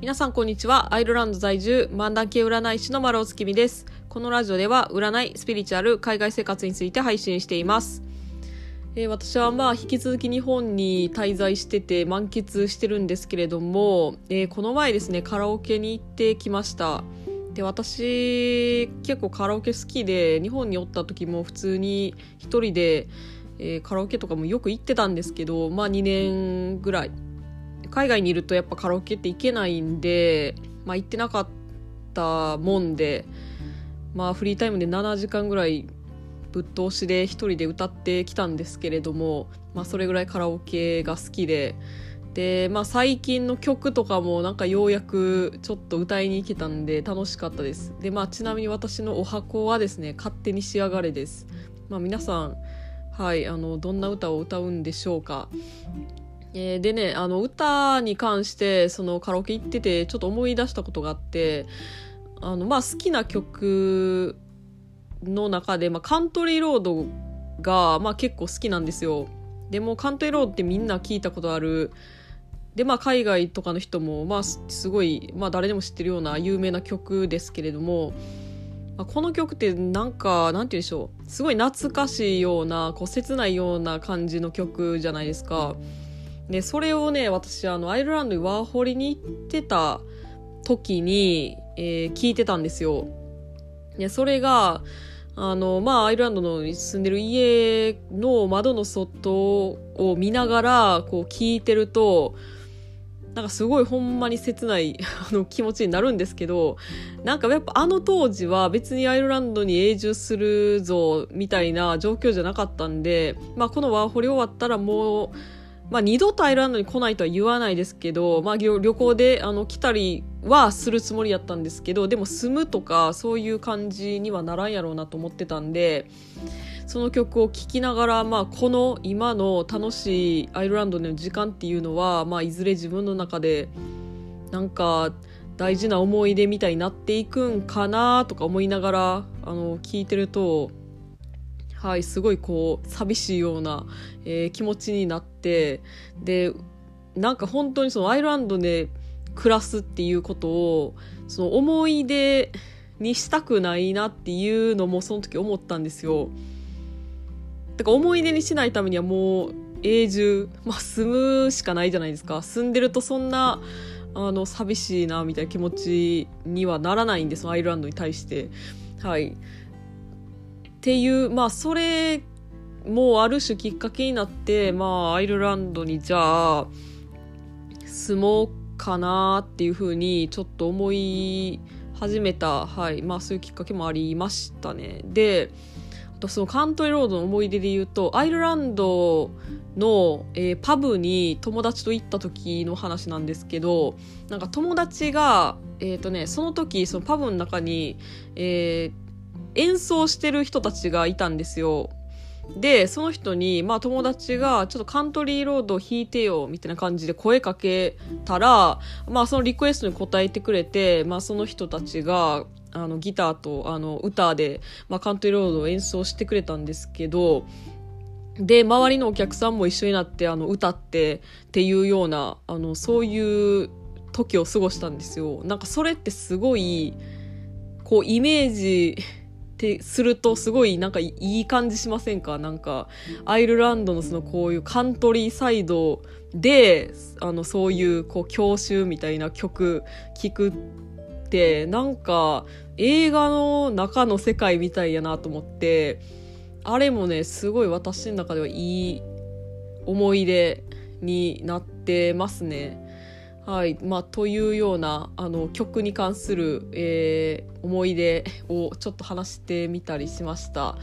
皆さんこんにちは。アイルランド在住、漫談系占い師の丸尾月見です。このラジオでは占い、スピリチュアル、海外生活について配信しています。えー私はまあ引き続き日本に滞在してて満喫してるんですけれども、えーこの前ですね、カラオケに行ってきました。で、私結構カラオケ好きで、日本におった時も普通に一人で、えーカラオケとかもよく行ってたんですけど、まあ2年ぐらい海外にいるとやっぱカラオケって行けないんで、まあ、行ってなかったもんで、まあ、フリータイムで7時間ぐらいぶっ通しで一人で歌ってきたんですけれども、まあ、それぐらいカラオケが好きでで、まあ、最近の曲とかもなんかようやくちょっと歌いに行けたんで楽しかったです。で、まあ、ちなみに私のお箱はですね「勝手に仕上がれ」です、まあ、皆さんはいあのどんな歌を歌うんでしょうか。えーでねあの歌に関してそのカラオケ行っててちょっと思い出したことがあってあの、まあ、好きな曲の中で、まあ、カントリーロードが、まあ、結構好きなんですよ。でもカントリーロードってみんな聞いたことある。でまあ海外とかの人もまあすごい、まあ、誰でも知ってるような有名な曲ですけれども、まあ、この曲ってなんかなんて言うんでしょう。すごい懐かしいようなこう切ないような感じの曲じゃないですか。でそれをね私あのアイルランドにワーホリに行ってた時に、えー聞いてたんですよ。でそれがあのまあアイルランドの住んでる家の窓の外を見ながらこう聞いてるとなんかすごいほんまに切ない あの気持ちになるんですけどなんかやっぱあの当時は別にアイルランドに永住するぞみたいな状況じゃなかったんで、まあ、このワーホリ終わったらもうまあ、二度とアイルランドに来ないとは言わないですけど、まあ、旅行であの来たりはするつもりやったんですけどでも住むとかそういう感じにはならんやろうなと思ってたんでその曲を聴きながら、まあ、この今の楽しいアイルランドの時間っていうのは、まあ、いずれ自分の中でなんか大事な思い出みたいになっていくんかなとか思いながらあの聞いてるとはい、すごいこう寂しいような、えー気持ちになってでなんか本当にそのアイルランドで暮らすっていうことをその思い出にしたくないなっていうのもその時思ったんですよ。だから思い出にしないためにはもう永住、まあ、住むしかないじゃないですか住んでるとそんなあの寂しいなみたいな気持ちにはならないんですアイルランドに対して。はい、っていうまあそれもある種きっかけになってまあアイルランドにじゃあ住もうかなっていうふうにちょっと思い始めたはいまあそういうきっかけもありましたね。であとそのカントリーロードの思い出で言うとアイルランドの、えーパブに友達と行った時の話なんですけどなんか友達がえっ、とねその時そのパブの中にえー演奏してる人たちがいたんですよ。で、その人に、まあ友達が、ちょっとカントリーロード弾いてよ、みたいな感じで声かけたら、まあそのリクエストに応えてくれて、まあその人たちが、あの、ギターと、あの、歌で、まあカントリーロードを演奏してくれたんですけど、で、周りのお客さんも一緒になって、あの、歌ってっていうような、あの、そういう時を過ごしたんですよ。なんかそれってすごい、こう、イメージ、ってするとすごいなんかいい感じしませんか？なんかアイルランドのそのこういうカントリーサイドであのそういうこう教習みたいな曲聴くってなんか映画の中の世界みたいやなと思ってあれもねすごい私の中ではいい思い出になってますね。はいまあ、というようなあの曲に関する、えー思い出をちょっと話してみたりしました。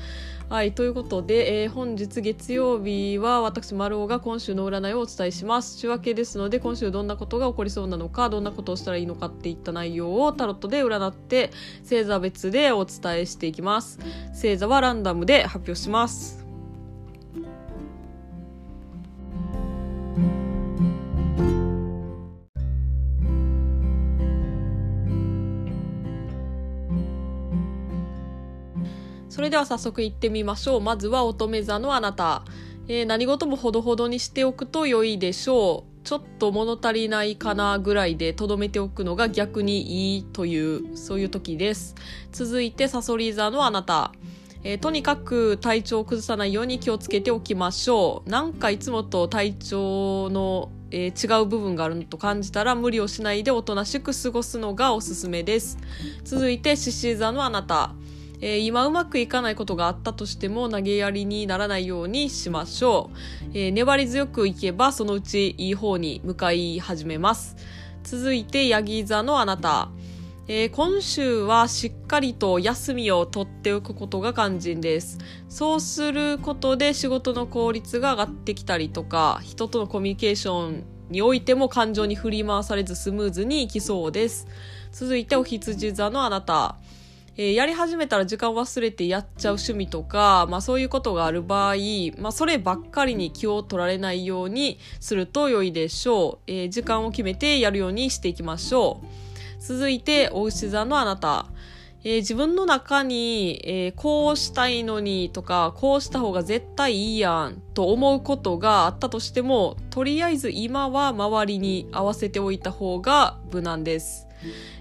はい、ということで、えー本日月曜日は私、丸尾が今週の占いをお伝えします。週明けですので、今週どんなことが起こりそうなのか、どんなことをしたらいいのかっていった内容をタロットで占って、星座別でお伝えしていきます。星座はランダムで発表します。れでは早速行ってみましょう。まずは乙女座のあなた。えー何事もほどほどにしておくと良いでしょう。ちょっと物足りないかなぐらいでとどめておくのが逆にいいというそういう時です続いてサソリ座のあなたえー、とにかく体調を崩さないように気をつけておきましょう。なんかいつもと体調の、えー、違う部分があると感じたら無理をしないでおとなしく過ごすのがおすすめです。続いて獅子座のあなた。えー、今うまくいかないことがあったとしても投げやりにならないようにしましょう。えー、粘り強くいけばそのうちいい方に向かい始めます。続いて、ヤギ座のあなた。えー、今週はしっかりと休みを取っておくことが肝心です。そうすることで仕事の効率が上がってきたりとか、人とのコミュニケーションにおいても感情に振り回されずスムーズにいきそうです。続いてお羊座のあなた。えー、やり始めたら時間忘れてやっちゃう趣味とか、まあそういうことがある場合、まあそればっかりに気を取られないようにすると良いでしょう。えー、時間を決めてやるようにしていきましょう。続いて、お牛座のあなた。えー、自分の中に、えー、こうしたいのにとか、こうした方が絶対いいやんと思うことがあったとしても、とりあえず今は周りに合わせておいた方が無難です。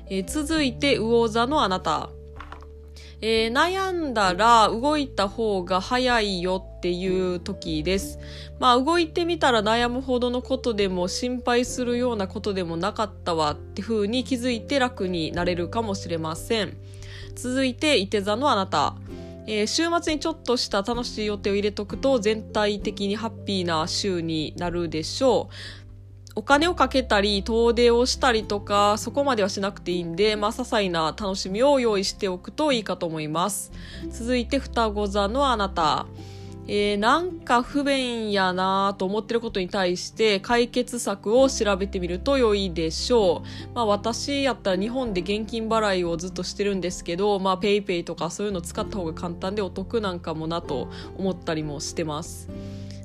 えー、続いて、魚座のあなた。えー、悩んだら動いた方が早いよっていう時です。まあ動いてみたら悩むほどのことでも心配するようなことでもなかったわって風に気づいて楽になれるかもしれません。続いて、伊手座のあなた。えー、週末にちょっとした楽しい予定を入れとくと全体的にハッピーな週になるでしょう。お金をかけたり、遠出をしたりとか、そこまではしなくていいんで、まあ、些細な楽しみを用意しておくといいかと思います。続いて、双子座のあなた。えー、なんか不便やなと思ってることに対して解決策を調べてみると良いでしょう。まあ私やったら日本で現金払いをずっとしてるんですけど、まあ PayPay とかそういうの使った方が簡単でお得なんかもなと思ったりもしてます。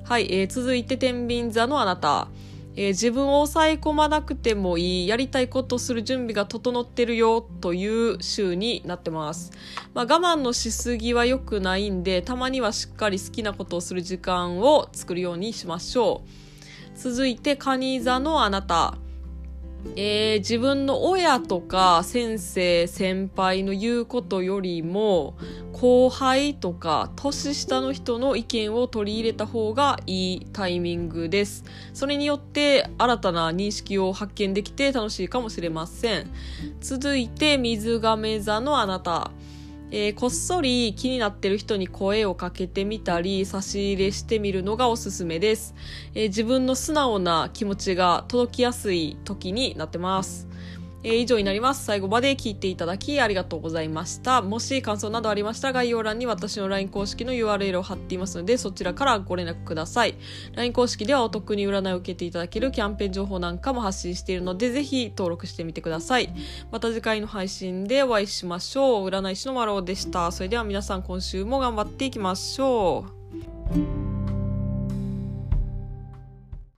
はい、えー、続いて天秤座のあなた。えー、自分を抑え込まなくてもいい、やりたいことをする準備が整ってるよという週になってます。まあ、我慢のしすぎは良くないんで、たまにはしっかり好きなことをする時間を作るようにしましょう。続いて、カニ座のあなた。えー、自分の親とか先生、先輩の言うことよりも、後輩とか年下の人の意見を取り入れた方がいいタイミングです。それによって新たな認識を発見できて楽しいかもしれません。続いて、水亀座のあなた。えー、こっそり気になってる人に声をかけてみたり、差し入れしてみるのがおすすめです。えー、自分の素直な気持ちが届きやすい時になってます。えー、以上になります。最後まで聞いていただきありがとうございました。もし感想などありましたら概要欄に私の LINE 公式の URL を貼っていますので、そちらからご連絡ください。LINE 公式ではお得に占いを受けていただけるキャンペーン情報なんかも発信しているので、ぜひ登録してみてください。また次回の配信でお会いしましょう。占い師の丸尾でした。それでは皆さん今週も頑張っていきましょう。